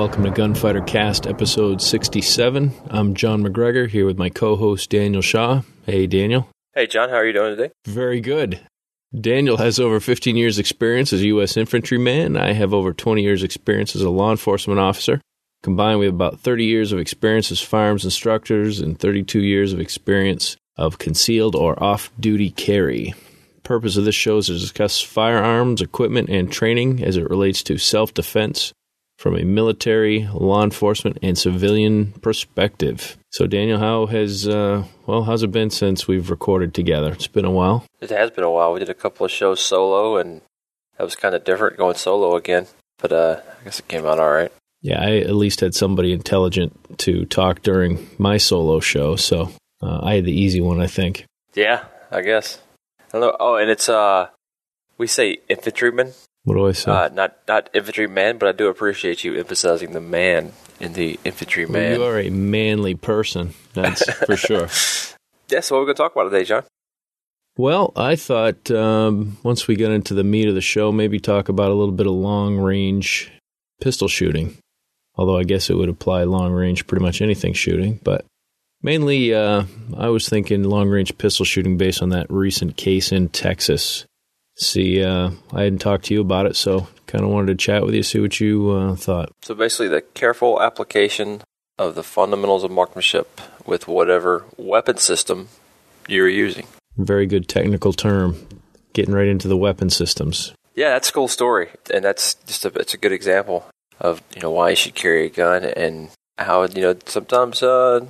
Welcome to Gunfighter Cast episode 67. I'm John McGregor here with my co host Daniel Shaw. Hey, Daniel. Hey, John, how are you doing today? Very good. Daniel has over 15 years' experience as a U.S. infantryman. I have over 20 years' experience as a law enforcement officer. Combined, we have about 30 years of experience as firearms instructors and 32 years of experience of concealed or off duty carry. Purpose of this show is to discuss firearms, equipment, and training as it relates to self defense from a military, law enforcement, and civilian perspective. So, Daniel, how has uh, well, how's it been since we've recorded together? It's been a while. It has been a while. We did a couple of shows solo, and that was kind of different going solo again. But uh, I guess it came out all right. Yeah, I at least had somebody intelligent to talk during my solo show, so uh, I had the easy one, I think. Yeah, I guess. I don't know. Oh, and it's uh, we say infantryman what do I say? Uh, not not infantryman, but I do appreciate you emphasizing the man in the infantryman. Well, you are a manly person, that's for sure. Yeah, so what are we going to talk about today, John? Well, I thought um, once we get into the meat of the show, maybe talk about a little bit of long range pistol shooting. Although I guess it would apply long range pretty much anything shooting, but mainly uh, I was thinking long range pistol shooting based on that recent case in Texas see, uh, I hadn't talked to you about it, so kind of wanted to chat with you, see what you uh, thought. So basically, the careful application of the fundamentals of marksmanship with whatever weapon system you're using. Very good technical term. Getting right into the weapon systems. Yeah, that's a cool story, and that's just a it's a good example of you know why you should carry a gun and how you know sometimes uh,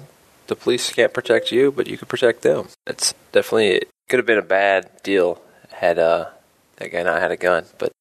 the police can't protect you, but you can protect them. It's definitely it could have been a bad deal had uh, that guy not had a gun, but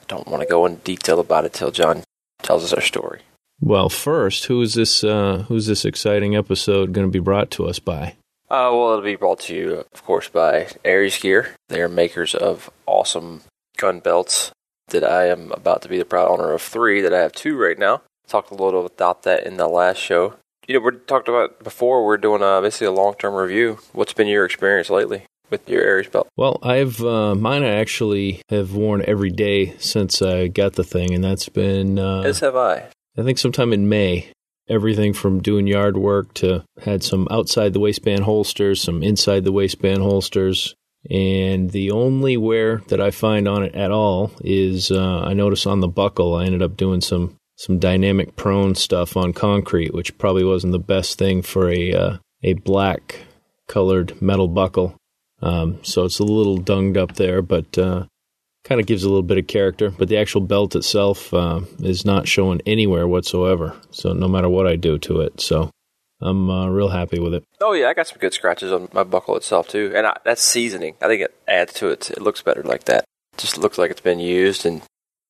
I don't want to go in detail about it till John tells us our story. Well, first, who is this? Uh, who's this exciting episode going to be brought to us by? Uh, well, it'll be brought to you, of course, by Ares Gear. They are makers of awesome gun belts that I am about to be the proud owner of three. That I have two right now. Talked a little about that in the last show. You know, we talked about before. We're doing a, basically a long term review. What's been your experience lately? With your Ares belt? Well, I've uh, mine. I actually have worn every day since I got the thing, and that's been uh, as have I. I think sometime in May. Everything from doing yard work to had some outside the waistband holsters, some inside the waistband holsters, and the only wear that I find on it at all is uh, I notice on the buckle. I ended up doing some some dynamic prone stuff on concrete, which probably wasn't the best thing for a uh, a black colored metal buckle. Um, so it's a little dunged up there, but uh, kind of gives a little bit of character. But the actual belt itself uh, is not showing anywhere whatsoever. So no matter what I do to it, so I'm uh, real happy with it. Oh yeah, I got some good scratches on my buckle itself too, and I, that's seasoning. I think it adds to it. It looks better like that. It just looks like it's been used, and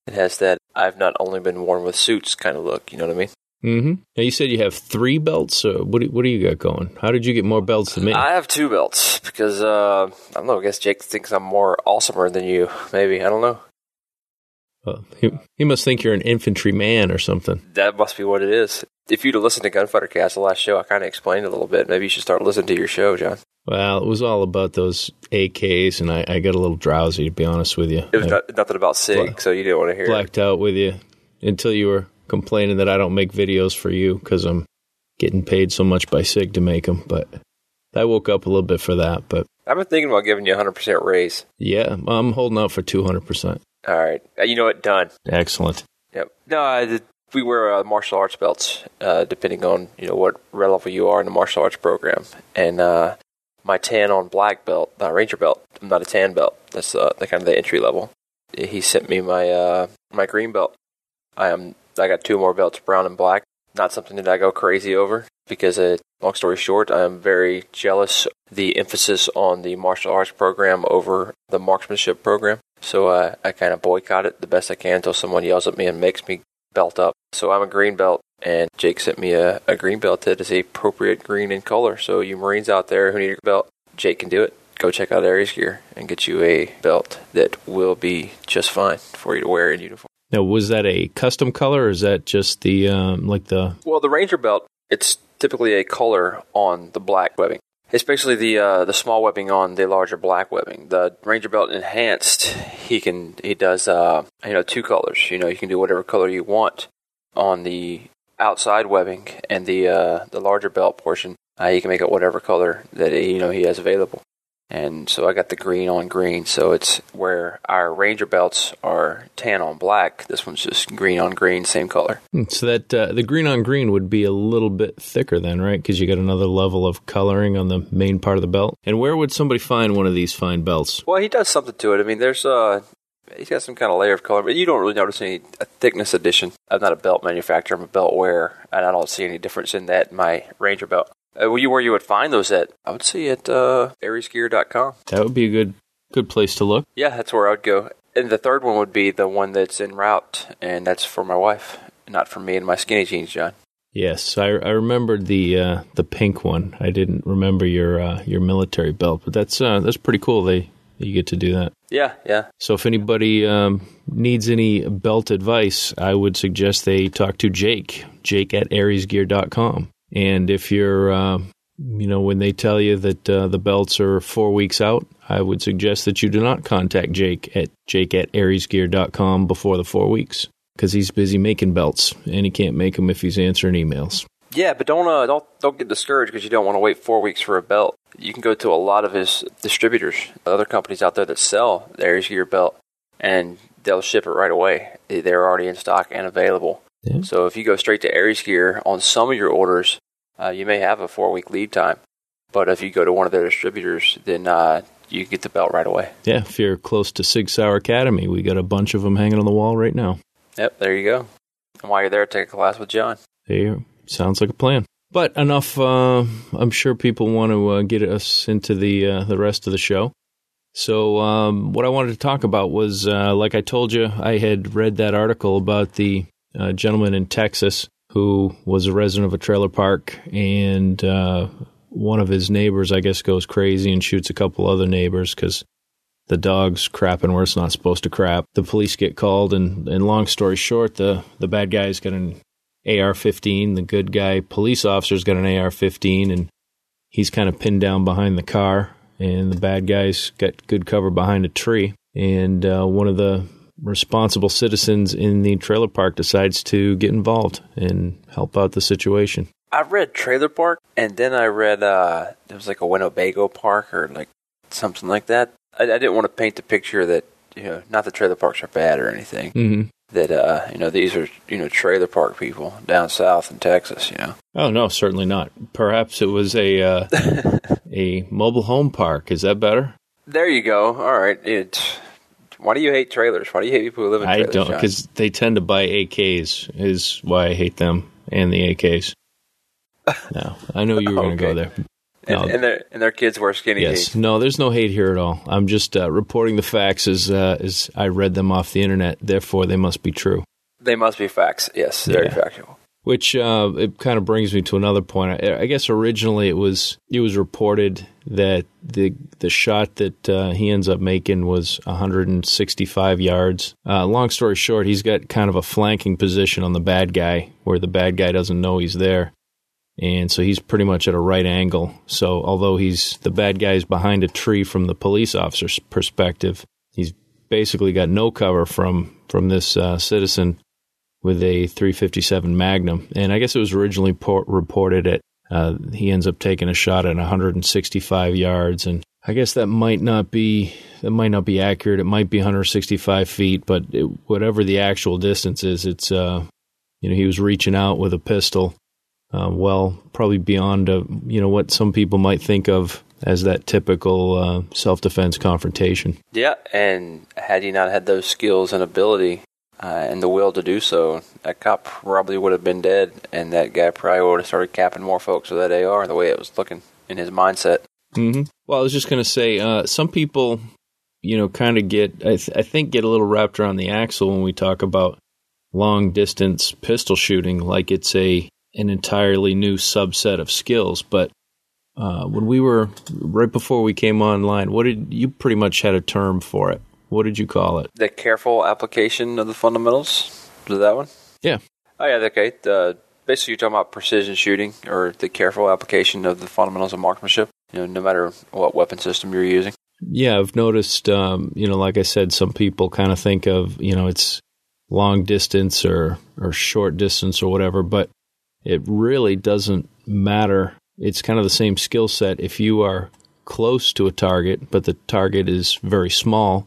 it has that I've not only been worn with suits kind of look. You know what I mean? Mm-hmm. Now you said you have three belts. So what do, what do you got going? How did you get more belts than me? I have two belts because uh, I don't know. I guess Jake thinks I'm more awesomer than you. Maybe I don't know. Well, he, he must think you're an infantry man or something. That must be what it is. If you'd have listened to Gunfighter Cast the last show, I kind of explained a little bit. Maybe you should start listening to your show, John. Well, it was all about those AKs, and I, I got a little drowsy, to be honest with you. It was not, nothing about SIG, so you didn't want to hear blacked it. Blacked out with you until you were complaining that I don't make videos for you because I'm getting paid so much by SIG to make them. But I woke up a little bit for that. But I've been thinking about giving you a 100% raise. Yeah, I'm holding out for 200%. All right. Uh, you know what? Done. Excellent. Yep. No, I, we wear uh, martial arts belts, uh, depending on you know what level you are in the martial arts program. And uh, my tan on black belt, not ranger belt. Not a tan belt. That's uh, the kind of the entry level. He sent me my uh, my green belt. I am I got two more belts, brown and black. Not something that I go crazy over because, uh, long story short, I'm very jealous the emphasis on the martial arts program over the marksmanship program. So uh, I kind of boycott it the best I can until someone yells at me and makes me belt up. So I'm a green belt, and Jake sent me a, a green belt that is appropriate green in color. So you Marines out there who need a belt, Jake can do it. Go check out Ares Gear and get you a belt that will be just fine for you to wear in uniform. Now, was that a custom color, or is that just the um, like the? Well, the Ranger belt. It's typically a color on the black webbing, especially the uh, the small webbing on the larger black webbing. The Ranger belt enhanced, he can he does uh, you know two colors. You know you can do whatever color you want. on the outside webbing and the uh, the larger belt portion. Uh, he can make it whatever color that you know he has available. And so I got the green on green. So it's where our Ranger belts are tan on black. This one's just green on green, same color. So that uh, the green on green would be a little bit thicker then, right? Because you got another level of coloring on the main part of the belt. And where would somebody find one of these fine belts? Well, he does something to it. I mean, there's uh, he's got some kind of layer of color, but you don't really notice any thickness addition. I'm not a belt manufacturer; I'm a belt wearer, and I don't see any difference in that in my Ranger belt. Uh, where you where you would find those at? I would see at uh, AresGear.com. That would be a good good place to look. Yeah, that's where I would go. And the third one would be the one that's en route, and that's for my wife, not for me and my skinny jeans, John. Yes, I, I remembered the uh, the pink one. I didn't remember your uh, your military belt, but that's uh, that's pretty cool. They you get to do that. Yeah, yeah. So if anybody um, needs any belt advice, I would suggest they talk to Jake, Jake at AresGear.com. And if you're, uh, you know, when they tell you that uh, the belts are four weeks out, I would suggest that you do not contact Jake at Jake at AresGear.com before the four weeks because he's busy making belts and he can't make them if he's answering emails. Yeah, but don't uh, don't don't get discouraged because you don't want to wait four weeks for a belt. You can go to a lot of his distributors, other companies out there that sell the Ares Gear belt, and they'll ship it right away. They're already in stock and available. Yeah. So if you go straight to Ares Gear on some of your orders, uh, you may have a four week lead time. But if you go to one of their distributors, then uh, you get the belt right away. Yeah, if you're close to Sig Sauer Academy, we got a bunch of them hanging on the wall right now. Yep, there you go. And while you're there, take a class with John. There. Sounds like a plan. But enough. Uh, I'm sure people want to uh, get us into the uh, the rest of the show. So um, what I wanted to talk about was, uh, like I told you, I had read that article about the uh, gentleman in Texas who was a resident of a trailer park, and uh, one of his neighbors, I guess, goes crazy and shoots a couple other neighbors because the dog's crapping where it's not supposed to crap. The police get called, and, and long story short, the the bad guy's got an AR-15. The good guy police officer's got an AR-15, and he's kind of pinned down behind the car, and the bad guy's got good cover behind a tree. And uh, one of the responsible citizens in the trailer park decides to get involved and help out the situation. I read Trailer Park, and then I read uh, it was like a Winnebago Park or like something like that. I, I didn't want to paint the picture that you know, not that trailer parks are bad or anything. Mm-hmm. That uh, you know, these are you know trailer park people down south in Texas. You know, Oh no, certainly not. Perhaps it was a uh, a mobile home park. Is that better? there you go. All right, it. Why do you hate trailers? Why do you hate people who live in trailers? I don't because they tend to buy AKs. Is why I hate them and the AKs. No, I know you were going to Okay. go there. and, no. and their and their kids wear skinny Yes, jeans. no, there's no hate here at all. I'm just uh, reporting the facts as uh, as I read them off the internet. Therefore, they must be true. They must be facts. Yes, very Yeah. factual. Which uh, it kind of brings me to another point. I, I guess originally it was it was reported that the the shot that uh, he ends up making was 165 yards. Uh, long story short, he's got kind of a flanking position on the bad guy where the bad guy doesn't know he's there, and so he's pretty much at a right angle. So although he's the bad guy's behind a tree from the police officer's perspective, he's basically got no cover from from this uh, citizen with a 357 Magnum, and I guess it was originally por- reported at uh, he ends up taking a shot at 165 yards, and I guess that might not be that might not be accurate. It might be 165 feet, but it, whatever the actual distance is, it's uh, you know he was reaching out with a pistol, uh, well, probably beyond uh you know what some people might think of as that typical uh, self defense confrontation. Yeah, and had he not had those skills and ability uh, and the will to do so, that cop probably would have been dead, and that guy probably would have started capping more folks with that AR the way it was looking in his mindset. Mm-hmm. Well, I was just going to say, uh, some people, you know, kind of get, I, th- I think, get a little wrapped around the axle when we talk about long distance pistol shooting, like it's a an entirely new subset of skills. But uh, when we were right before we came online, what did you pretty much had a term for it? What did you call it? The careful application of the fundamentals. Was that one? Yeah. Oh, yeah, okay. The, basically, you're talking about precision shooting or the careful application of the fundamentals of marksmanship, you know, no matter what weapon system you're using. Yeah, I've noticed, um, you know, like I said, some people kind of think of, you know, it's long distance or or short distance or whatever, but it really doesn't matter. It's kind of the same skill set if you are close to a target, but the target is very small.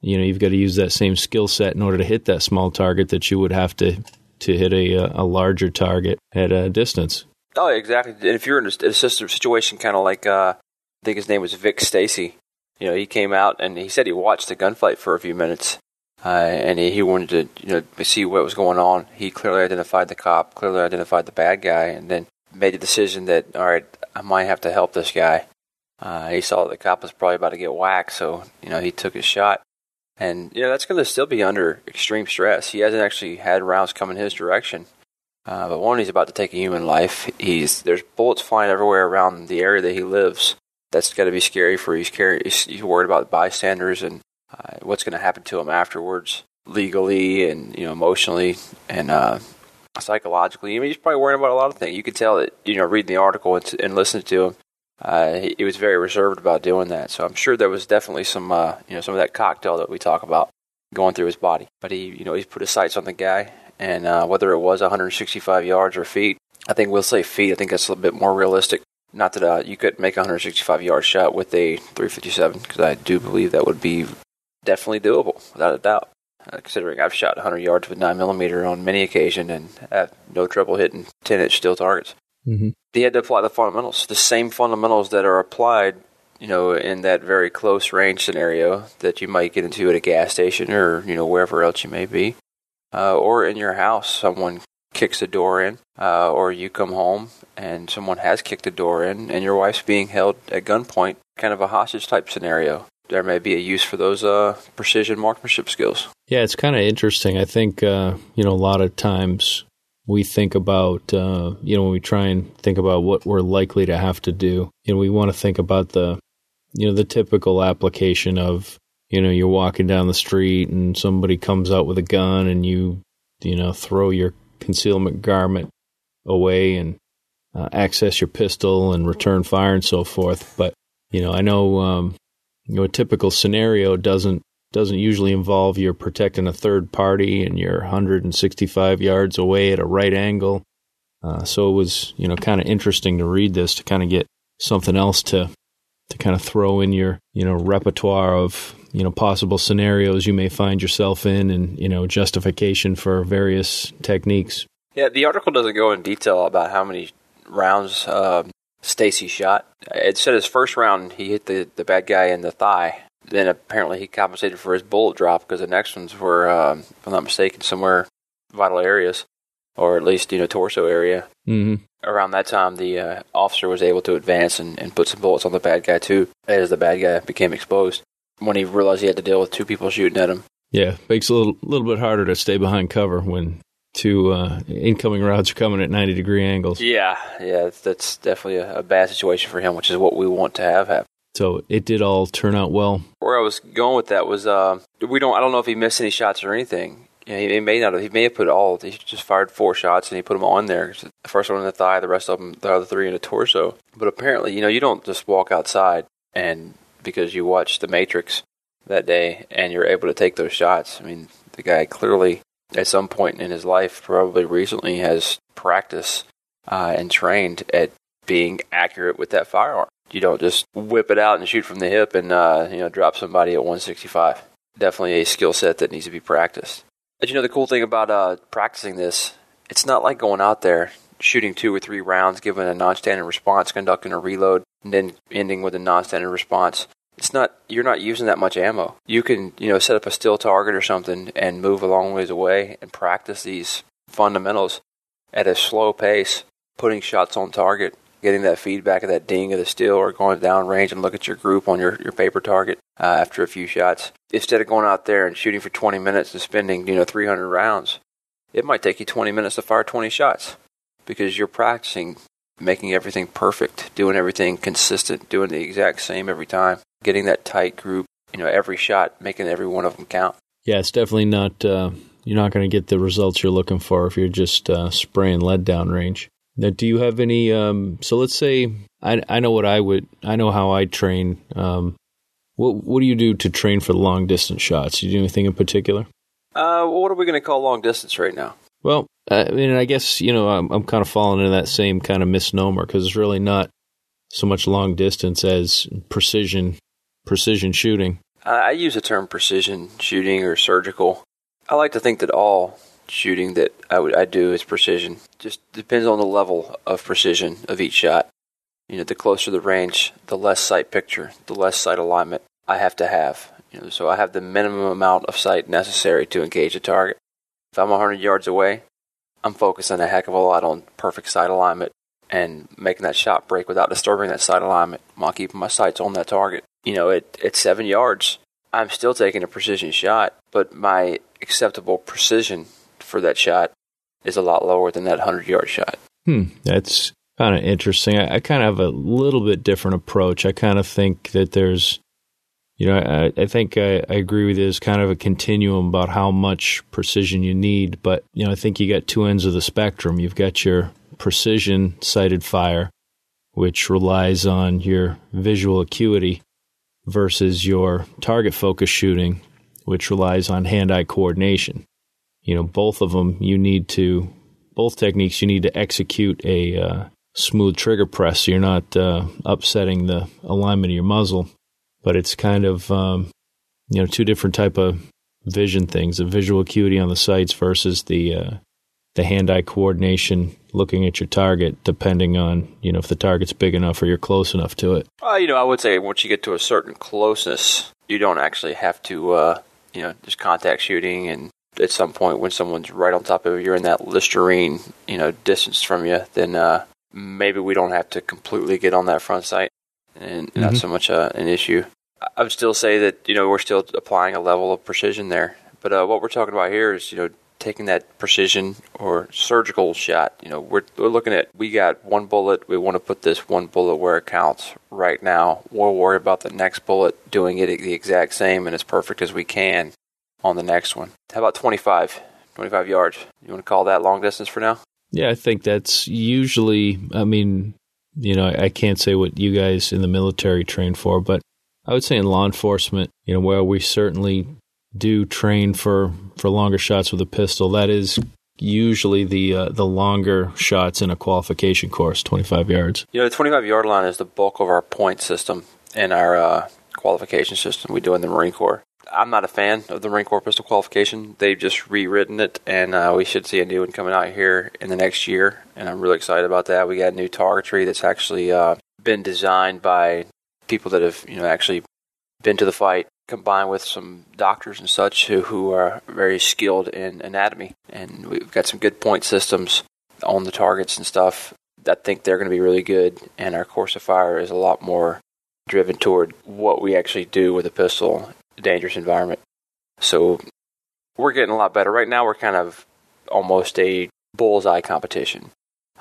You know, you've got to use that same skill set in order to hit that small target that you would have to to hit a a larger target at a distance. Oh, exactly. And if you're in a, a situation kind of like, uh, I think his name was Vic Stacy. You know, he came out and he said he watched the gunfight for a few minutes, uh, and he, he wanted to, you know, see what was going on. He clearly identified the cop, clearly identified the bad guy, and then made a decision that, all right, I might have to help this guy. Uh, he saw that the cop was probably about to get whacked, so you know he took his shot. And you know that's going to still be under extreme stress. He hasn't actually had rounds come in his direction, uh, but one, he's about to take a human life. He's there's bullets flying everywhere around the area that he lives. That's got to be scary for he's, carry, he's, he's worried about bystanders and uh, what's going to happen to him afterwards, legally and you know emotionally and uh, psychologically. I mean, he's probably worrying about a lot of things. You could tell that you know reading the article and, and listening to him. Uh, he, he, was very reserved about doing that, so I'm sure there was definitely some, uh, you know, some of that cocktail that we talk about going through his body. But he, you know, he's put his sights on the guy, and uh, whether it was 165 yards or feet, I think we'll say feet. I think that's a little bit more realistic. Not that uh, you could make a 165 yard shot with a 357, because I do believe that would be definitely doable, without a doubt. Uh, considering I've shot 100 yards with 9mm on many occasions and have no trouble hitting 10 inch steel targets. Mm-hmm. He had to apply the fundamentals, the same fundamentals that are applied, you know, in that very close range scenario that you might get into at a gas station or you know wherever else you may be uh, or in your house, someone kicks the door in, uh, or you come home and someone has kicked the door in, and your wife's being held at gunpoint, kind of a hostage type scenario. There may be a use for those uh, precision marksmanship skills. Yeah, it's kind of interesting. I think uh, you know a lot of times we think about uh, you know when we try and think about what we're likely to have to do. You know, we want to think about the you know the typical application of you know, you're walking down the street and somebody comes out with a gun and you, you know, throw your concealment garment away and uh, access your pistol and return fire and so forth. But, you know, I know, um, you know, a typical scenario doesn't doesn't usually involve you're protecting a third party and you're 165 yards away at a right angle. Uh, so it was, you know, kind of interesting to read this to kind of get something else to to kind of throw in your, you know, repertoire of you know possible scenarios you may find yourself in and you know justification for various techniques. Yeah the article doesn't go in detail about how many rounds uh, stacy shot. It said his first round he hit the, the bad guy in the thigh then apparently he compensated for his bullet drop because the next ones were um, if i'm not mistaken somewhere vital areas or at least you know torso area mm-hmm. around that time the uh, officer was able to advance and, and put some bullets on the bad guy too as the bad guy became exposed when he realized he had to deal with two people shooting at him. Yeah, makes it a little, little bit harder to stay behind cover when two uh, incoming rounds are coming at 90 degree angles. Yeah, yeah, that's definitely a, a, bad situation for him, which is what we want to have happen. So it did all turn out well. Where I was going with that was uh, we don't. I don't know if he missed any shots or anything. He, he, may not. Have, he may have put all. He just fired four shots and he put them on there. The first one in the thigh, the rest of them, the other three in the torso. But apparently, you know, you don't just walk outside and because you watched The Matrix that day and you're able to take those shots. I mean, the guy clearly, at some point in his life, probably recently, has practiced uh, and trained at being accurate with that firearm. You don't just whip it out and shoot from the hip and uh, you know drop somebody at 165. Definitely a skill set that needs to be practiced. But you know the cool thing about uh, practicing this, it's not like going out there shooting two or three rounds, giving a non-standard response, conducting a reload, and then ending with a non-standard response. It's not you're not using that much ammo. You can you know set up a still target or something and move a long ways away and practice these fundamentals at a slow pace, putting shots on target, getting that feedback of that ding of the steel, or going down range and look at your group on your, your paper target uh, after a few shots. Instead of going out there and shooting for 20 minutes and spending you know 300 rounds, it might take you 20 minutes to fire 20 shots because you're practicing making everything perfect, doing everything consistent, doing the exact same every time, getting that tight group, you know, every shot, making every one of them count. Yeah, it's definitely not, uh, you're not going to get the results you're looking for if you're just uh, spraying lead down range. Now, do you have any, um, so let's say, I, I know what I would, I know how I train. Um, what, what do you do to train for the long distance shots? Do you do anything in particular? Uh, what are we going to call long distance right now? Well, I mean, I guess you know I'm, I'm kind of falling into that same kind of misnomer because it's really not so much long distance as precision precision shooting. I use the term precision shooting or surgical. I like to think that all shooting that I would I do is precision. Just depends on the level of precision of each shot. You know, the closer the range, the less sight picture, the less sight alignment I have to have. You know, so I have the minimum amount of sight necessary to engage a target. If I'm 100 yards away, I'm focusing a heck of a lot on perfect sight alignment and making that shot break without disturbing that sight alignment while keeping my sights on that target. You know, at, at seven yards, I'm still taking a precision shot, but my acceptable precision for that shot is a lot lower than that 100 yard shot. Hmm, that's kind of interesting. I, I, kind of have a little bit different approach. I kind of think that there's, you know, I, I think I, I, agree with you. There's kind of a continuum about how much precision you need, but you know, I think you got two ends of the spectrum. You've got your precision sighted fire, which relies on your visual acuity, versus your target focus shooting, which relies on hand eye coordination. You know, both of them you need to, both techniques you need to execute a uh, smooth trigger press so you're not uh, upsetting the alignment of your muzzle. But it's kind of, um, you know, two different type of vision things: the visual acuity on the sights versus the uh, the hand-eye coordination, looking at your target, depending on you know if the target's big enough or you're close enough to it. Uh, you know, I would say once you get to a certain closeness, you don't actually have to, uh, you know, just contact shooting. And at some point, when someone's right on top of you, you're in that Listerine, you know, distance from you, then uh, maybe we don't have to completely get on that front sight, and mm-hmm. not so much uh, an issue. I would still say that you know we're still applying a level of precision there. But uh, what we're talking about here is you know taking that precision or surgical shot. You know, we're, we're looking at we got one bullet. We want to put this one bullet where it counts right now. We'll worry about the next bullet doing it the exact same and as perfect as we can on the next one. How about 25? 25 yards. You want to call that long distance for now? Yeah, I think that's usually, I mean, you know, I can't say what you guys in the military train for, but I would say in law enforcement, you know, where we certainly do train for for longer shots with a pistol, that is usually the uh, the longer shots in a qualification course, 25 yards. You know, the 25 yard line is the bulk of our point system in our uh, qualification system we do in the Marine Corps. I'm not a fan of the Marine Corps pistol qualification. They've just rewritten it, and uh, we should see a new one coming out here in the next year. And I'm really excited about that. We got a new targetry that's actually uh, been designed by people that have, you know, actually been to the fight, combined with some doctors and such who, who are very skilled in anatomy. And we've got some good point systems on the targets and stuff. I think they're going to be really good. And our course of fire is a lot more driven toward what we actually do with a pistol, dangerous environment. So we're getting a lot better. Right now, we're kind of almost a bullseye competition.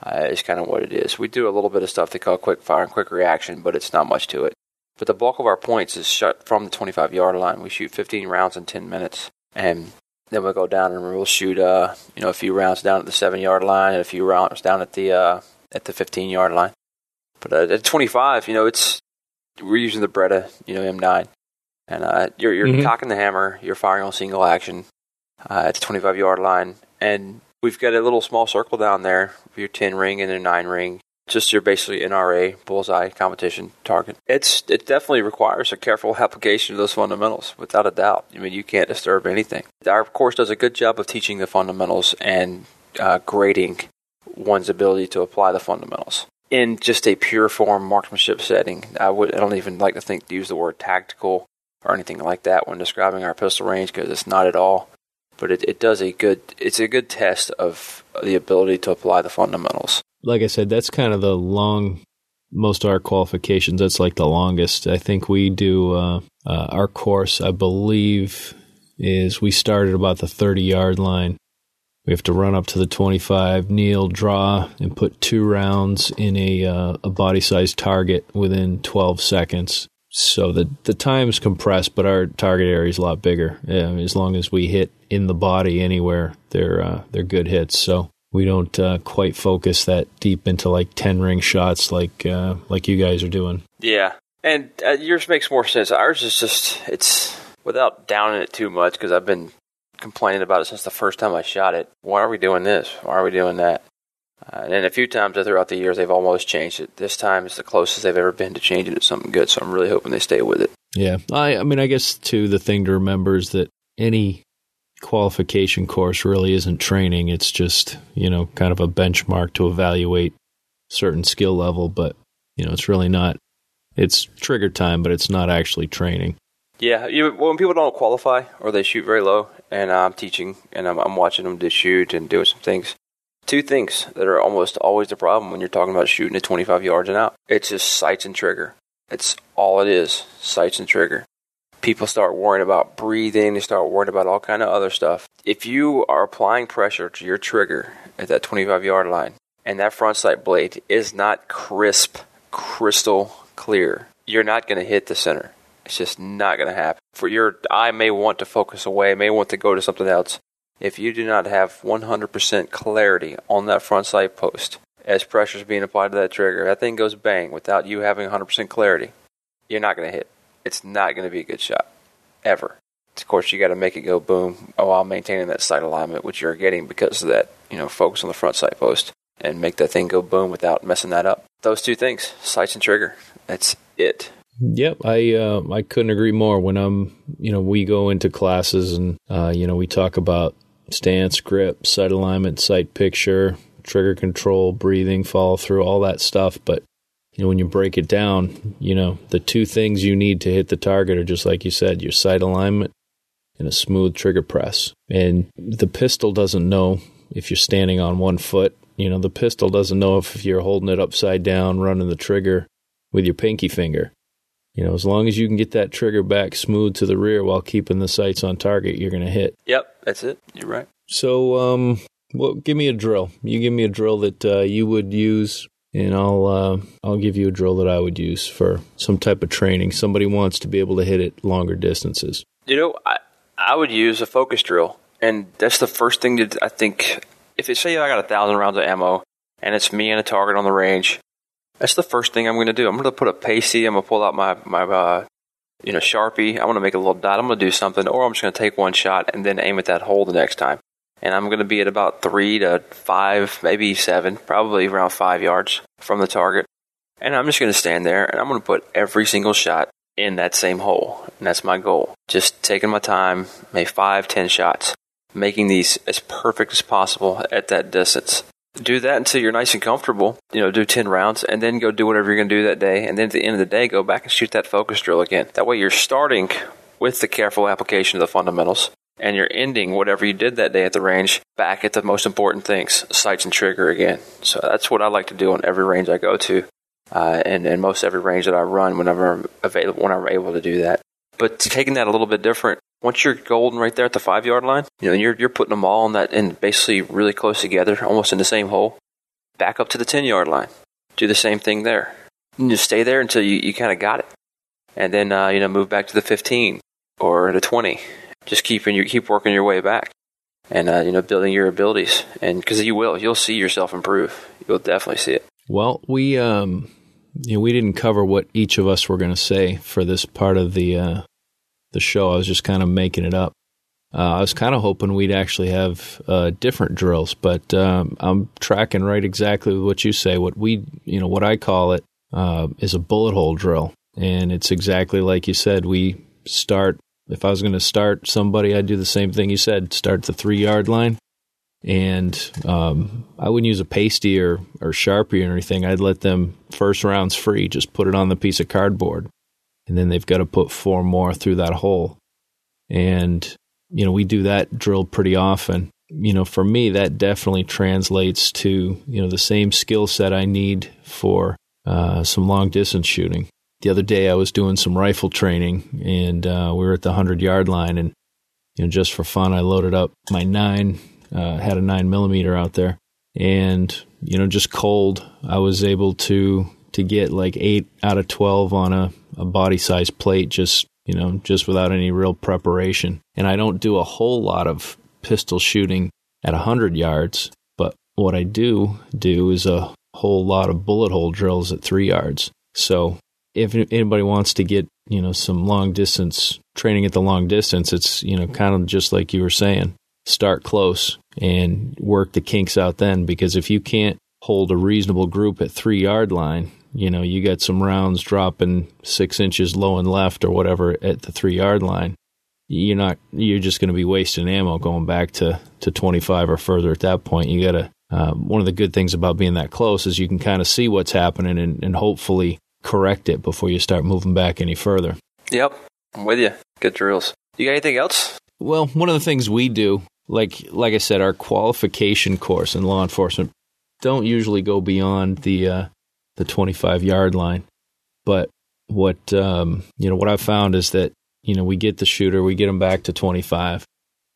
Uh, is kind of what it is. We do a little bit of stuff they call quick fire and quick reaction, but it's not much to it. But the bulk of our points is shot from the 25 yard line. We shoot 15 rounds in 10 minutes. And then we'll go down and we'll shoot, uh, you know, a few rounds down at the seven yard line and a few rounds down at the, uh, at the 15 yard line. But uh, at 25, you know, it's, we're using the Beretta, you know, M9. And uh, you're, you're mm-hmm. cocking the hammer, you're firing on single action uh, at the 25 yard line. And we've got a little small circle down there, your 10 ring and a 9 ring just your basically NRA bullseye competition target. It's it definitely requires a careful application of those fundamentals, without a doubt. I mean, you can't disturb anything. Our course does a good job of teaching the fundamentals and uh, grading one's ability to apply the fundamentals in just a pure form marksmanship setting. I would I don't even like to think to use the word tactical or anything like that when describing our pistol range because it's not at all. But it, it does a good it's a good test of the ability to apply the fundamentals like I said, that's kind of the long. Most of our qualifications, that's like the longest. I think we do uh, uh, our course. I believe is we started about the thirty yard line. We have to run up to the twenty five, kneel, draw, and put two rounds in a uh, a body size target within twelve seconds. So the the time's compressed, but our target area is a lot bigger. Yeah, as long as we hit in the body anywhere, they're uh, they're good hits. So we don't uh, quite focus that deep into like 10 ring shots like uh, like you guys are doing yeah and uh, yours makes more sense ours is just it's without downing it too much because i've been complaining about it since the first time I shot it. Why are we doing this? Why are we doing that? Uh, and a few times throughout the years, they've almost changed it. This time is the closest they've ever been to changing it to something good. So I'm really hoping they stay with it. Yeah, I, I mean, I guess too the thing to remember is that any qualification course really isn't training. It's just you know kind of a benchmark to evaluate certain skill level, but you know it's really not. It's trigger time, but it's not actually training. Yeah, you, when people don't qualify or they shoot very low, and I'm teaching and I'm, I'm watching them to shoot and doing some things. Two things that are almost always the problem when you're talking about shooting at 25 yards and out. It's just sights and trigger. It's all it is, sights and trigger. People start worrying about breathing, they start worrying about all kind of other stuff. If you are applying pressure to your trigger at that 25 yard line and that front sight blade is not crisp, crystal clear, you're not going to hit the center. It's just not going to happen. For your eye may want to focus away, may want to go to something else. If you do not have 100% clarity on that front sight post, as pressure is being applied to that trigger, that thing goes bang without you having 100% clarity, you're not going to hit. It's not going to be a good shot, ever. Of course, you got to make it go boom while maintaining that sight alignment, which you're getting because of that, you know, focus on the front sight post and make that thing go boom without messing that up. Those two things, sights and trigger. That's it. Yep, I uh, I couldn't agree more. When I'm, you know, we go into classes and uh, you know we talk about stance, grip, sight alignment, sight picture, trigger control, breathing, follow through, all that stuff. But you know, when you break it down, you know, the two things you need to hit the target are just like you said, your sight alignment and a smooth trigger press. And the pistol doesn't know if you're standing on one foot. You know, the pistol doesn't know if you're holding it upside down, running the trigger with your pinky finger. You know, as long as you can get that trigger back smooth to the rear while keeping the sights on target, you're going to hit. Yep, that's it. You're right. So, um, well, give me a drill. You give me a drill that uh, you would use, and I'll uh, I'll give you a drill that I would use for some type of training. Somebody wants to be able to hit it longer distances. You know, I I would use a focus drill, and that's the first thing that I think. If it's say I got a thousand rounds of ammo, and it's me and a target on the range, that's the first thing I'm going to do. I'm going to put a pasty. I'm going to pull out my my uh, you know sharpie. I want to make a little dot. I'm going to do something, or I'm just going to take one shot and then aim at that hole the next time and I'm going to be at about three to five, maybe seven, probably around five yards from the target. And I'm just going to stand there and I'm going to put every single shot in that same hole. And that's my goal. Just taking my time, maybe five, ten shots, making these as perfect as possible at that distance. Do that until you're nice and comfortable. You know, do 10 rounds and then go do whatever you're going to do that day. And then at the end of the day, go back and shoot that focus drill again. That way you're starting with the careful application of the fundamentals and you're ending whatever you did that day at the range back at the most important things, sights and trigger again. So that's what I like to do on every range I go to, uh, and, and most every range that I run whenever I'm available, when I'm able to do that. But taking that a little bit different, once you're golden right there at the five yard line, you know, you're, you're putting them all in that and basically really close together, almost in the same hole. Back up to the 10 yard line. Do the same thing there. And just stay there until you, you kind of got it. And then, uh, you know, move back to the 15 or the 20 just keeping you keep working your way back and uh, you know building your abilities and because you will you'll see yourself improve you'll definitely see it well we um you know we didn't cover what each of us were going to say for this part of the uh the show. I was just kind of making it up. Uh, i was kind of hoping we'd actually have uh, different drills but um, i'm tracking right exactly what you say. What we you know what i call it uh, is a bullet hole drill. And it's exactly like you said we start if I was going to start somebody, I'd do the same thing you said start the three yard line. And um, I wouldn't use a pasty or, or Sharpie or anything. I'd let them first rounds free, just put it on the piece of cardboard. And then they've got to put four more through that hole. And, you know, we do that drill pretty often. You know, for me, that definitely translates to, you know, the same skill set I need for uh, some long distance shooting the other day I was doing some rifle training and uh, we were at the 100 yard line and you know just for fun I loaded up my 9 uh, had a 9 millimeter out there. And you know just cold I was able to to get like 8 out of 12 on a, a body size plate just you know just without any real preparation. And I don't do a whole lot of pistol shooting at a 100 yards but what I do do is a whole lot of bullet hole drills at 3 yards. So if anybody wants to get you know, some long distance training at the long distance, it's, you know, kind of just like you were saying, start close and work the kinks out then. Because if you can't hold a reasonable group at three yard line, you know, you got some rounds dropping six inches low and left or whatever at the three yard line. You're not, you're just going to be wasting ammo going back to, to 25 or further at that point. You got to, uh, one of the good things about being that close is you can kind of see what's happening and, and hopefully correct it before you start moving back any further. Yep, I'm with you. Good drills. You got anything else? Well, one of the things we do, like like I said, our qualification course in law enforcement don't usually go beyond the uh, the 25 yard line. But what um, you know, what I've found is that you know we get the shooter, we get them back to 25,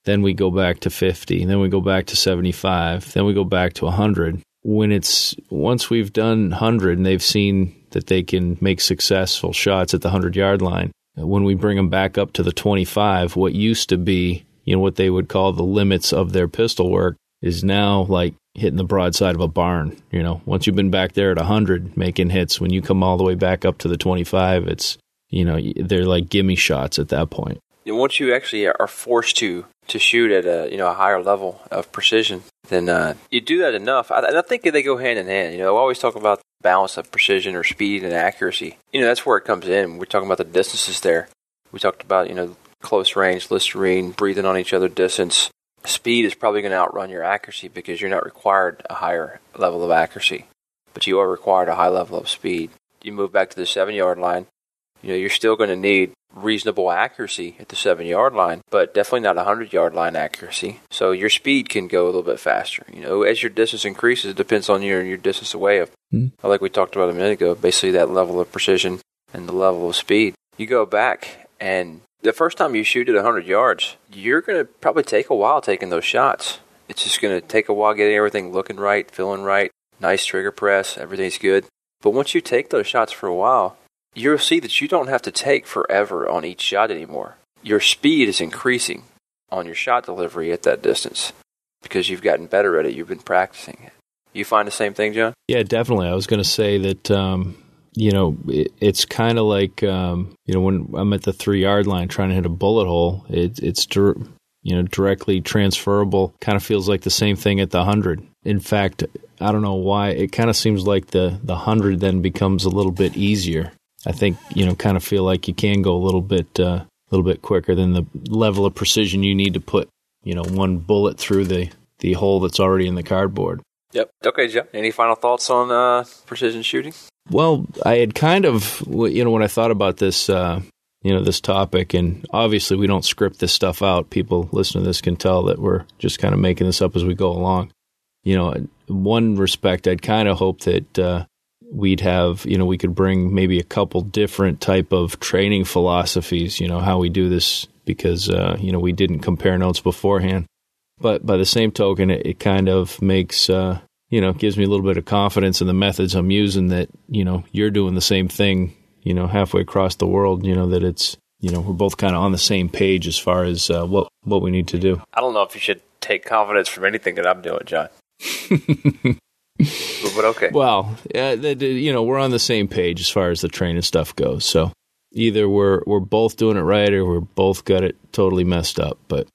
then we go back to 50, then we go back to 75, then we go back to 100. When it's once we've done 100 and they've seen that they can make successful shots at the 100 yard line. When we bring them back up to the 25, what used to be, you know, what they would call the limits of their pistol work is now like hitting the broadside of a barn. You know, once you've been back there at 100 making hits, when you come all the way back up to the 25, it's, you know, they're like gimme shots at that point. And once you actually are forced to to shoot at a you know a higher level of precision, then uh, you do that enough. I, I think they go hand in hand. You know, I always talk about balance of precision or speed and accuracy. You know, that's where it comes in. We're talking about the distances there. We talked about, you know, close range, Listerine, breathing on each other distance. Speed is probably going to outrun your accuracy because you're not required a higher level of accuracy, but you are required a high level of speed. You move back to the seven yard line, you know, you're still going to need reasonable accuracy at the seven yard line, but definitely not a hundred yard line accuracy. So your speed can go a little bit faster. You know, as your distance increases, it depends on your your distance away of, mm-hmm. like we talked about a minute ago, basically that level of precision and the level of speed. You go back and the first time you shoot at 100 yards, you're going to probably take a while taking those shots. It's just going to take a while getting everything looking right, feeling right, nice trigger press, everything's good. But once you take those shots for a while, you'll see that you don't have to take forever on each shot anymore. Your speed is increasing on your shot delivery at that distance because you've gotten better at it. You've been practicing it. You find the same thing, John? Yeah, definitely. I was going to say that, um, you know, it, it's kind of like, um, you know, when I'm at the three yard line trying to hit a bullet hole, it, it's, you know, directly transferable. Kind of feels like the same thing at the 100. In fact, I don't know why. It kind of seems like the, the 100 then becomes a little bit easier I think you know kind of feel like you can go a little bit a uh, little bit quicker than the level of precision you need to put you know one bullet through the the hole that's already in the cardboard. Yep. Okay, Joe. Any final thoughts on uh, precision shooting? Well, I had kind of you know when I thought about this uh, you know this topic, and obviously we don't script this stuff out. People listening to this can tell that we're just kind of making this up as we go along. You know, one respect, I'd kind of hope that uh, we'd have you know we could bring maybe a couple different type of training philosophies you know how we do this because uh, you know we didn't compare notes beforehand but by the same token it, it kind of makes uh, you know gives me a little bit of confidence in the methods i'm using that you know you're doing the same thing you know halfway across the world you know that it's you know we're both kind of on the same page as far as uh, what what we need to do i don't know if you should take confidence from anything that i'm doing john but okay. Well, uh, you know, we're on the same page as far as the training stuff goes. So either we're we're both doing it right, or we're both got it totally messed up. But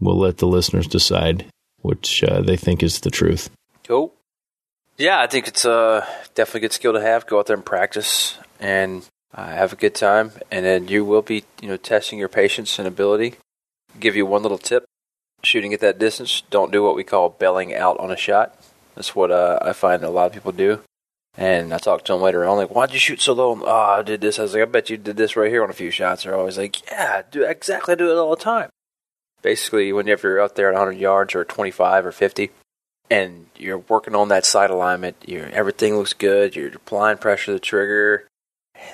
we'll let the listeners decide which uh, they think is the truth. Cool. Yeah, I think it's uh, definitely a good skill to have. Go out there and practice and uh, have a good time, and then you will be, you know, testing your patience and ability. Give you one little tip: shooting at that distance, don't do what we call belling out on a shot. That's what uh, I find a lot of people do. And I talked to them later on, like, why'd you shoot so low? Oh, I did this. I was like, I bet you did this right here on a few shots. They're always like, yeah, do exactly. Do it all the time. Basically, whenever you're out there at 100 yards or 25 or 50, and you're working on that sight alignment, you everything looks good. You're applying pressure to the trigger,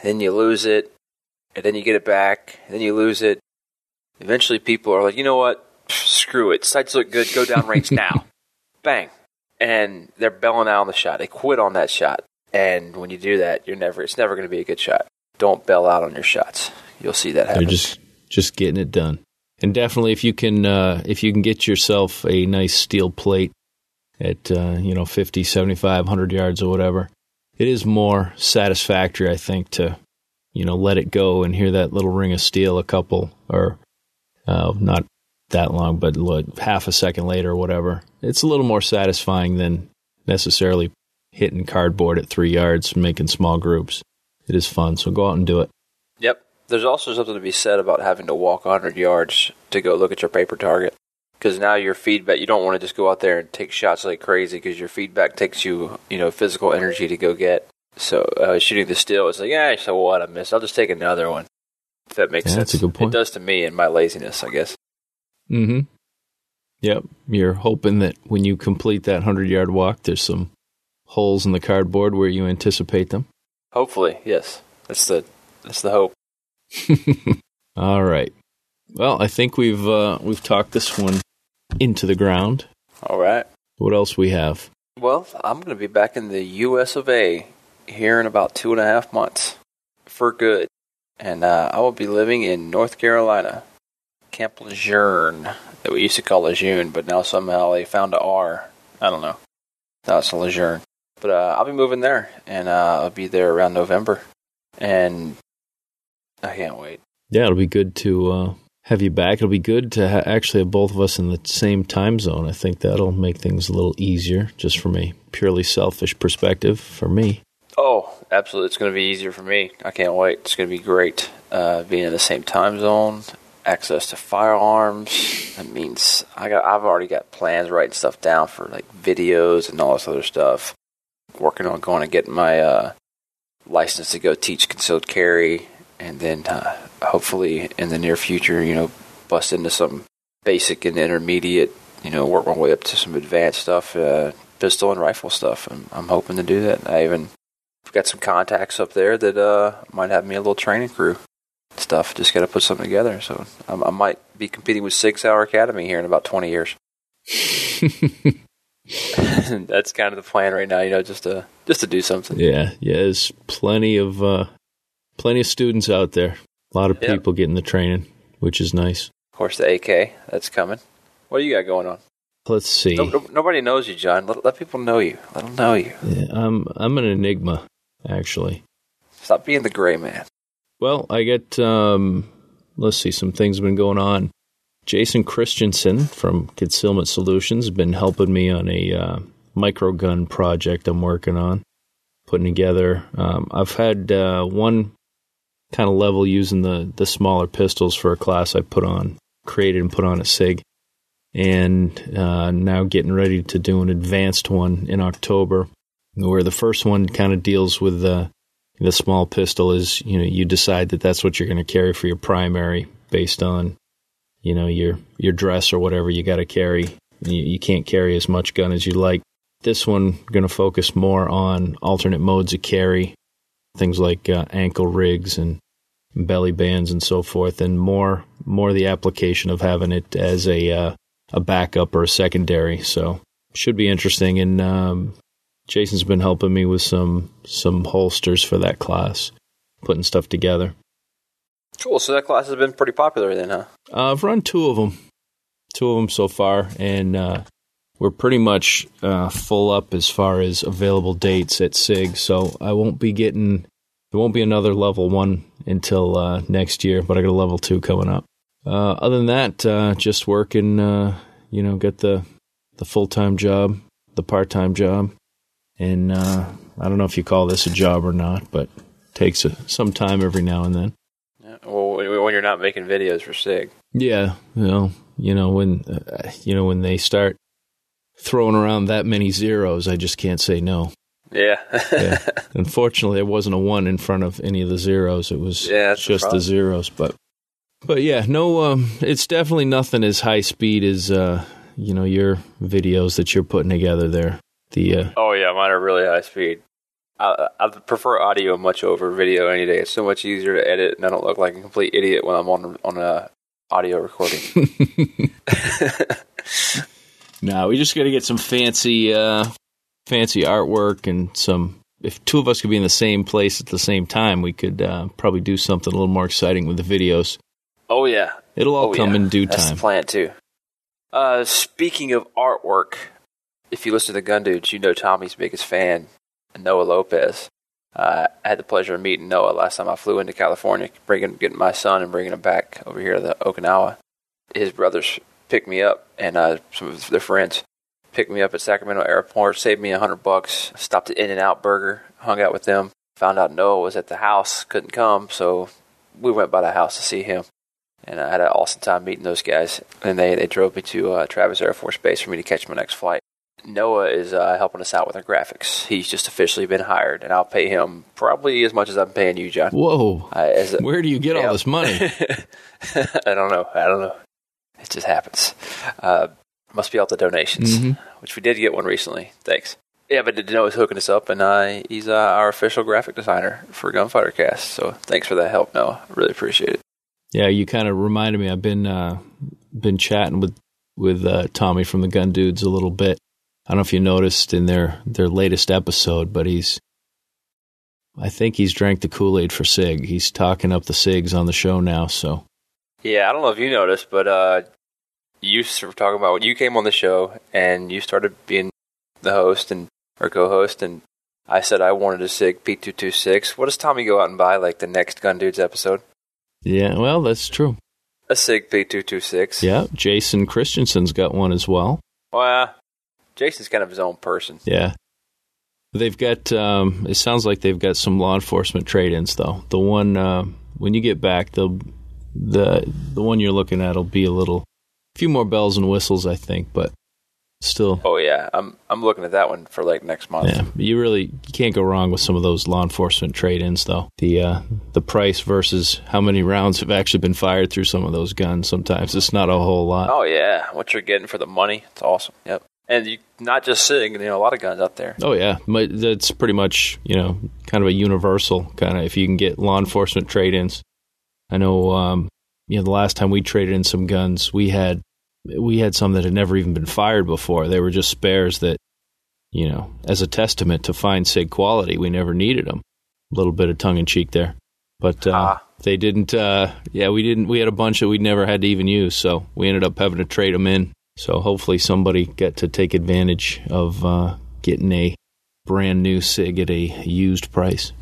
then you lose it, and then you get it back, and then you lose it. Eventually, people are like, you know what? screw it. Sights look good. Go down range now. Bang and they're belling out on the shot. They quit on that shot. And when you do that, you're never it's never going to be a good shot. Don't bell out on your shots. You'll see that happen. They're just just getting it done. And definitely if you can uh, if you can get yourself a nice steel plate at uh, you know 50, 75, 100 yards or whatever, it is more satisfactory I think to you know, let it go and hear that little ring of steel a couple or uh, not that long, but like half a second later or whatever. It's a little more satisfying than necessarily hitting cardboard at three yards making small groups. It is fun, so go out and do it. Yep. There's also something to be said about having to walk 100 yards to go look at your paper target. Because now your feedback, you don't want to just go out there and take shots like crazy because your feedback takes you, you know, physical energy to go get. So uh, shooting the still, it's like, yeah, so what? I missed. I'll just take another one. If that makes Yeah, sense. that's a good point. It does to me and my laziness, I guess. Mm-hmm. Yep. You're hoping that when you complete that hundred yard walk, there's some holes in the cardboard where you anticipate them. Hopefully, yes. That's the that's the hope. All right. Well, I think we've uh, we've talked this one into the ground. All right. What else we have? Well, I'm going to be back in the U.S. of A. here in about two and a half months for good, and uh, I will be living in North Carolina, Camp Lejeune, that we used to call Lejeune, but now somehow they found a R. I don't know. Now it's Lejeune, but uh, I'll be moving there, and uh, I'll be there around November, and I can't wait. Yeah, it'll be good to uh, have you back. It'll be good to ha- actually have both of us in the same time zone. I think that'll make things a little easier, just from a purely selfish perspective for me. Oh, absolutely. It's going to be easier for me. I can't wait. It's going to be great uh, being in the same time zone, access to firearms. That means I got. I've already got plans, writing stuff down for like videos and all this other stuff. Working on going and getting my uh, license to go teach concealed carry, and then uh, hopefully in the near future, you know, bust into some basic and intermediate. You know, work my way up to some advanced stuff, uh, pistol and rifle stuff. I'm, I'm hoping to do that. I even got some contacts up there that uh, might have me a little training crew stuff. Just got to put something together. So I, I might be competing with SIG Sauer Academy here in about 20 years. That's kind of the plan right now. You know, just to just to do something. Yeah, yeah. There's plenty of uh, plenty of students out there. A lot of Yep. people getting the training, which is nice. Of course, the AK that's coming. What do you got going on? Let's see. No, no, nobody knows you, John. Let, let people know you. Let them know you. Yeah, I'm I'm an enigma, actually. Stop being the gray man. Well, I get um, let's see, some things have been going on. Jason Christensen from Concealment Solutions has been helping me on a uh, microgun project I'm working on, putting together. Um, I've had uh, one kind of level using the the smaller pistols for a class I put on, created and put on at SIG, and uh, now getting ready to do an advanced one in October, where the first one kind of deals with the the small pistol is you know you decide that that's what you're going to carry for your primary based on you know your your dress or whatever you got to carry. You, you can't carry as much gun as you like. This one going to focus more on alternate modes of carry things like uh, ankle rigs and belly bands and so forth and more more the application of having it as a uh, a backup or a secondary so should be interesting and um, Jason's been helping me with some some holsters for that class, putting stuff together. Cool. So that class has been pretty popular then, huh? Uh, I've run two of them, two of them so far, and uh, we're pretty much uh, full up as far as available dates at SIG. So I won't be getting there won't be another level one until uh, next year, but I got a level two coming up. Uh, other than that, uh, just working. Uh, you know, get the the full time job, the part time job, and uh, I don't know if you call this a job or not, but takes a, some time every now and then. Well, when you're not making videos for SIG. Yeah, you know, you know when uh, you know when they start throwing around that many zeros, I just can't say no. Yeah. Yeah. Unfortunately, there wasn't a one in front of any of the zeros. It was Yeah, just the zeros. But but yeah, no, um, it's definitely nothing as high speed as uh, you know your videos that you're putting together there. The uh, oh yeah, mine are really high speed. I, I prefer audio much over video any day. It's so much easier to edit, and I don't look like a complete idiot when I'm on on a audio recording. no, we just got to get some fancy uh, fancy artwork and some. If two of us could be in the same place at the same time, we could uh, probably do something a little more exciting with the videos. oh yeah, It'll all oh, come yeah. in due That's time. the plan too. Uh, speaking of artwork, if you listen to the Gun Dudes, you know Tommy's biggest fan, Noah Lopez. Uh, I had the pleasure of meeting Noah last time I flew into California, bringing getting my son and bringing him back over here to the Okinawa. His brothers picked me up, and uh, some of their friends picked me up at Sacramento Airport, saved me a hundred bucks. Stopped at In and Out Burger, hung out with them. Found out Noah was at the house, couldn't come, so we went by the house to see him. And I had an awesome time meeting those guys. And they, they drove me to uh, Travis Air Force Base for me to catch my next flight. Noah is uh, helping us out with our graphics. He's just officially been hired, and I'll pay him probably as much as I'm paying you, John. Whoa! Uh, as a, Where do you get yeah. all this money? I don't know. I don't know. It just happens. Uh, must be all the donations, Mhm. which we did get one recently. Thanks. Yeah, but Noah's hooking us up, and uh, he's uh, our official graphic designer for Gunfighter Cast. So thanks for that help, Noah. Really appreciate it. Yeah, you kind of reminded me. I've been uh, been chatting with with uh, Tommy from the Gun Dudes a little bit. I don't know if you noticed in their their latest episode, but he's I think he's drank the Kool Aid for Sig. He's talking up the Sigs on the show now. So Yeah, I don't know if you noticed, but uh, you were talking about when you came on the show and you started being the host and or co-host, and I said I wanted a Sig P226. What does Tommy go out and buy like the next Gun Dudes episode? yeah, well, that's true. A Sig P226. Yeah, Jason Christensen's got one as well. Well, Jason's kind of his own person. Yeah. They've got, um, it sounds like they've got some law enforcement trade ins, though. The one, uh, when you get back, they'll, the, the one you're looking at will be a little, a few more bells and whistles, I think, but still, Oh yeah, I'm I'm looking at that one for like next month. yeah, you really you can't go wrong with some of those law enforcement trade ins, though. The, uh, the price versus how many rounds have actually been fired through some of those guns. Sometimes it's not a whole lot. Oh yeah, what you're getting for the money, it's awesome. Yep. And you not just Sig, you know, a lot of guns out there. Oh yeah, that's pretty much you know kind of a universal kind of if you can get law enforcement trade-ins. I know um, you know the last time we traded in some guns, we had we had some that had never even been fired before. They were just spares that you know as a testament to fine sig quality. We never needed them. A little bit of tongue in cheek there, but uh, Ah. they didn't. Uh, yeah, we didn't. We had a bunch that we never had to even use, so we ended up having to trade them in. So hopefully somebody got to take advantage of uh, getting a brand new Sig at a used price.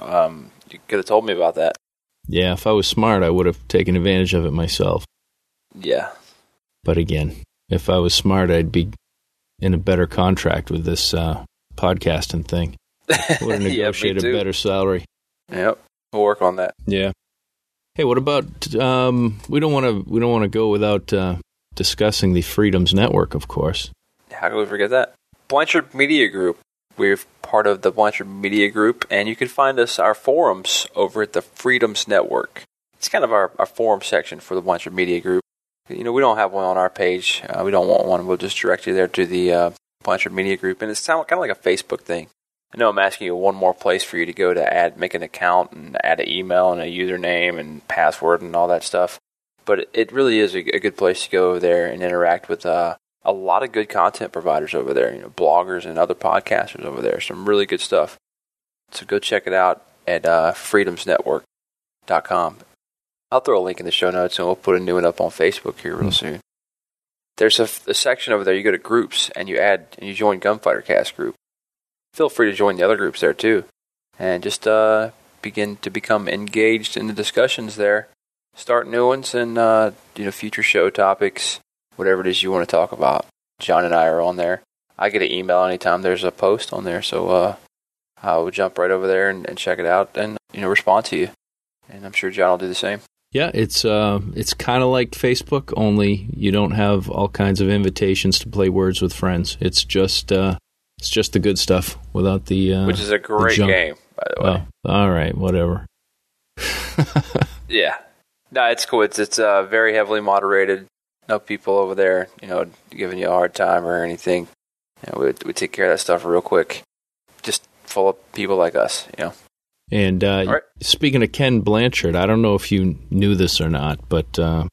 Um, you could have told me about that. Yeah, if I was smart, I would have taken advantage of it myself. Yeah. But again, if I was smart, I'd be in a better contract with this uh, podcasting thing. I Would have yeah, negotiated a better salary. Yep. We'll work on that. Yeah. Hey, what about? Um, we don't want to. We don't want to go without uh, discussing the Freedoms Network, of course. How could we forget that? Blanchard Media Group. We're part of the Blanchard Media Group, and you can find us our forums over at the Freedoms Network. It's kind of our, our forum section for the Blanchard Media Group. You know, we don't have one on our page. Uh, we don't want one. We'll just direct you there to the uh, Blanchard Media Group, and it's kind of, like a Facebook thing. I know I'm asking you one more place for you to go to add, make an account, and add an email and a username and password and all that stuff. But it, really is a, a good place to go over there and interact with uh, a lot of good content providers over there. You know, bloggers and other podcasters over there. Some really good stuff. So go check it out at uh, freedomsnetwork.com. I'll throw a link in the show notes and we'll put a new one up on Facebook here real soon. There's a, a section over there. You go to groups and you add and you join Gunfighter Cast group. Feel free to join the other groups there too, and just uh, begin to become engaged in the discussions there. Start new ones and uh, you know future show topics, whatever it is you want to talk about. John and I are on there. I get an email anytime there's a post on there, so uh, I will jump right over there and, and check it out and you know respond to you. And I'm sure John will do the same. Yeah, it's uh, it's kind of like Facebook, only you don't have all kinds of invitations to play words with friends. It's just uh, it's just the good stuff without the uh, Which is a great game, by the way. Oh, all right, whatever. Yeah. No, it's cool. It's it's uh, very heavily moderated. No people over there, you know, giving you a hard time or anything. You know, we we take care of that stuff real quick. Just full of people like us, you know. And uh, All right. speaking of Ken Blanchard, I don't know if you knew this or not, but uh,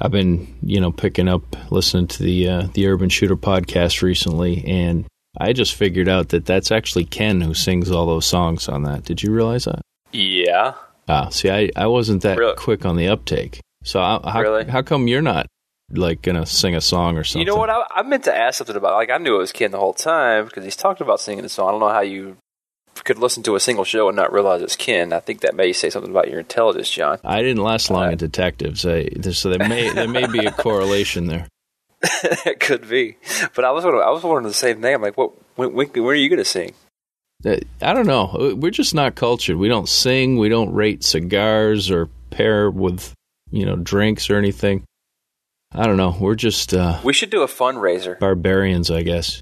I've been, you know, picking up listening to the uh, the Urban Shooter podcast recently, and I just figured out that that's actually Ken who sings all those songs on that. Did you realize that? Yeah. Ah, see, I, I wasn't that Really? quick on the uptake. So I, how Really? how come you're not like gonna sing a song or something? You know what? I, I meant to ask something about. Like I knew it was Ken the whole time because he's talked about singing the song. I don't know how you could listen to a single show and not realize it's Ken. I think that may say something about your intelligence, John. I didn't last long Uh, in detectives, I, so there may there may be a correlation there. it could be, but I was wondering, I was wondering the same thing. I'm like, what? When, when, when are you going to sing? Uh, I don't know. We're just not cultured. We don't sing. We don't rate cigars or pair with you know drinks or anything. I don't know. We're just uh, We should do a fundraiser. barbarians, I guess.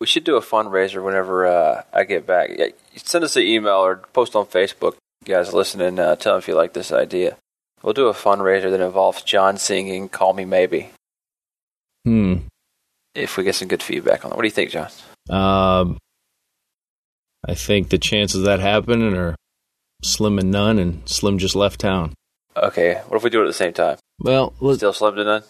We should do a fundraiser whenever uh, I get back. Yeah, Send us an email or post on Facebook. You guys listening, uh, tell them if you like this idea. We'll do a fundraiser that involves John singing "Call Me Maybe." Hmm. If we get some good feedback on it, what do you think, John? Um, I think the chances of that happening are slim and none, and Slim just left town. Okay, what if we do it at the same time? Well, let's, Still slim to none.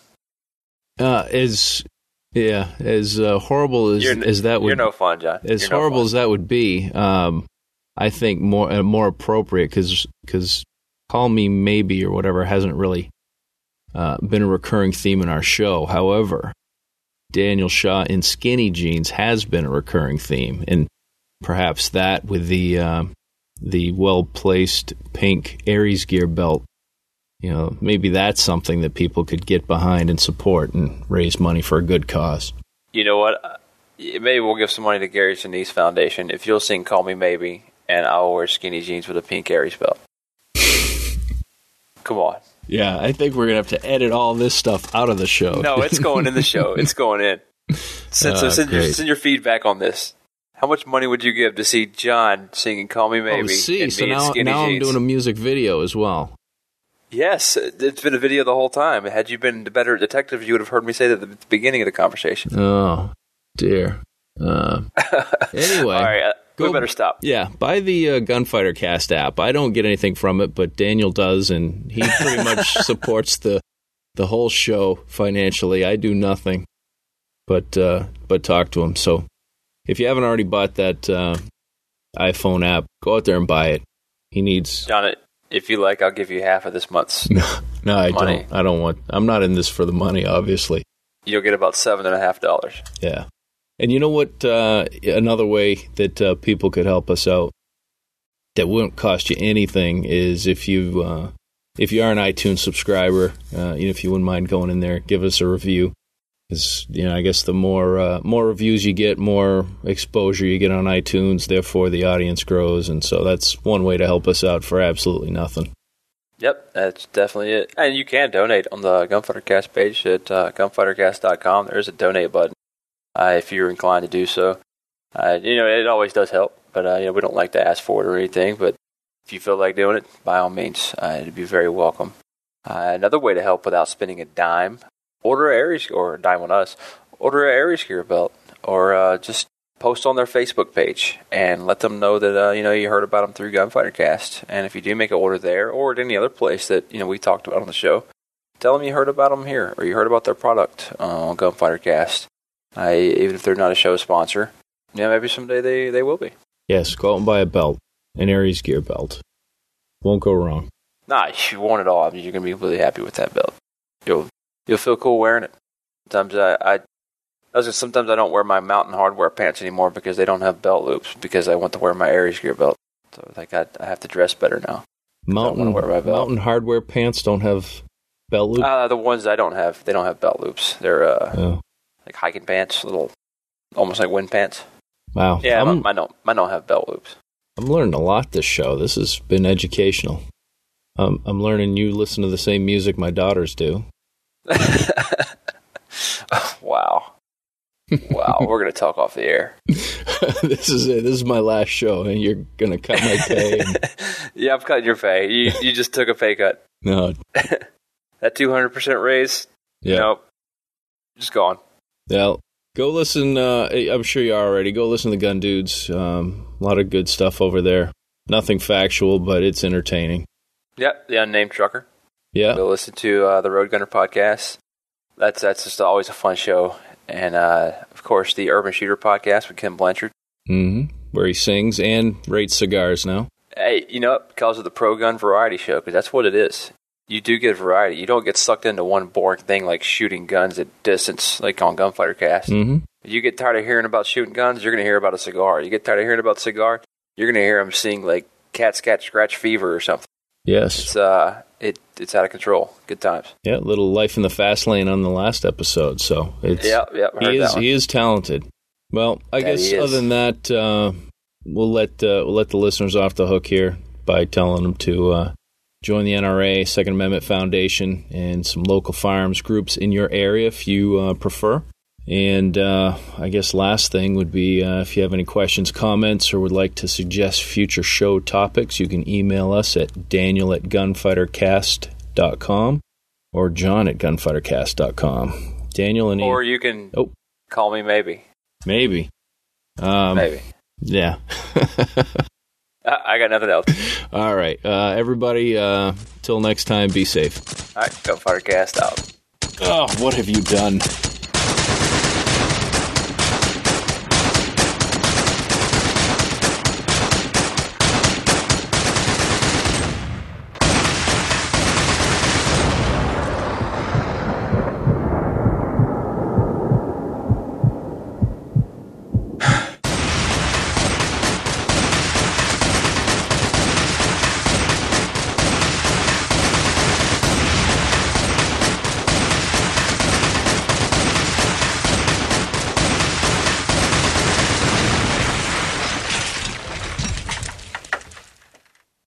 Uh, as yeah, as uh, horrible as n- as that would you're no fun, John. as You're no horrible fun. as that would be, um, I think more uh, more appropriate because call me maybe or whatever hasn't really uh, been a recurring theme in our show. However, Daniel Shaw in skinny jeans has been a recurring theme, and perhaps that with the uh, the well placed pink Ares Gear belt. You know, maybe that's something that people could get behind and support and raise money for a good cause. You know what? Uh, Maybe we'll give some money to Gary Sinise Foundation if you'll sing "Call Me Maybe" and I'll wear skinny jeans with a pink Ares belt. Come on. Yeah, I think we're gonna have to edit all this stuff out of the show. No, it's going in the show. It's going in. Send, so Ah, send, your, send your feedback on this. How much money would you give to see John singing "Call Me Maybe"? oh, see, and so now, now I'm doing a music video as well. Yes, it's been a video the whole time. Had you been a better detective, you would have heard me say that at the beginning of the conversation. Oh dear. Uh, anyway, All right, uh, we go- better stop. yeah, buy the uh, Gunfighter Cast app. I don't get anything from it, but Daniel does, and he pretty much supports the the whole show financially. I do nothing, but uh, but talk to him. So if you haven't already bought that uh, iPhone app, go out there and buy it. He needs John, if you like, I'll give you half of this month's. No, no, I Money. don't. I don't want. I'm not in this for the money, obviously. You'll get about seven and a half dollars. Yeah. And you know what? Uh, another way that uh, people could help us out that won't cost you anything is if you uh, if you are an iTunes subscriber, uh, you know, if you wouldn't mind going in there, give us a review. Because you know, I guess the more uh, more reviews you get, more exposure you get on iTunes. Therefore, the audience grows, and so that's one way to help us out for absolutely nothing. Yep, that's definitely it. And you can donate on the Gunfighter Cast page at uh, gunfightercast.com. There's a donate button uh, if you're inclined to do so. Uh, you know, it always does help, but uh, you know, we don't like to ask for it or anything. But if you feel like doing it, by all means, uh, it'd be very welcome. Uh, another way to help without spending a dime: order a Ares or dime on us. Order a Ares Gear belt, or uh, just post on their Facebook page and let them know that uh, you know you heard about them through Gunfighter Cast. And if you do make an order there or at any other place that you know we talked about on the show, tell them you heard about them here or you heard about their product uh, on Gunfighter Cast. I, even if they're not a show sponsor, yeah, maybe someday they, they will be. Yes, go out and buy a belt, an Ares Gear belt. Won't go wrong. Nah, you want it all. I mean, you're gonna be really happy with that belt. You'll you'll feel cool wearing it. Sometimes I, I, I was just, sometimes I don't wear my Mountain Hardwear pants anymore because they don't have belt loops because I want to wear my Ares Gear belt. So like I, I have to dress better now. Mountain wear my belt. Mountain Hardwear pants don't have belt loops. Uh, the ones I don't have, they don't have belt loops. They're uh, oh, like hiking pants, little, almost like wind pants. wow. Yeah, I'm, mine don't, mine don't have belt loops. I'm learning a lot this show. This has been educational. Um, I'm learning you listen to the same music my daughters do. wow, wow. We're gonna talk off the air. this is it. This is my last show, and you're gonna cut my pay. And, yeah, I'm cutting your pay. You you just took a pay cut. no, That 200 percent raise. yeah, Nope, just gone. yeah. Go listen. Uh, I'm sure you are already. Go listen to the Gun Dudes. Um, a lot of good stuff over there. Nothing factual, but it's entertaining. Yep, the unnamed trucker. Yeah, Go listen to uh, the Road Gunner podcast. That's that's just always a fun show. And uh, of course, the Urban Shooter podcast with Ken Blanchard. hmm where he sings and rates cigars now. Hey, you know, because of the Pro Gun Variety Show, because that's what it is. You do get variety. You don't get sucked into one boring thing like shooting guns at distance, like on Gunfighter Cast. hmm You get tired of hearing about shooting guns, you're going to hear about a cigar. You get tired of hearing about cigar, you're gonna hear him sing like "Cat Scat Scratch Fever" or something. Yes. It's uh, it it's out of control. Good times. Yeah, little life in the fast lane on the last episode. So it's Yeah, yeah. he is he is talented. Well, I That guess other than that, uh, we'll let uh, we'll let the listeners off the hook here by telling them to uh, join the NRA, Second Amendment Foundation, and some local firearms groups in your area if you uh, prefer. And uh, I guess last thing would be uh, if you have any questions, comments, or would like to suggest future show topics, you can email us at daniel at gunfightercast.com or john at gunfightercast.com. Daniel and Or you can Oh. call me maybe. maybe. Um, Maybe. Yeah. I, got nothing else. All right. Uh, everybody, uh, till next time, be safe. All right, Gunfighter Cast out. Oh, what have you done?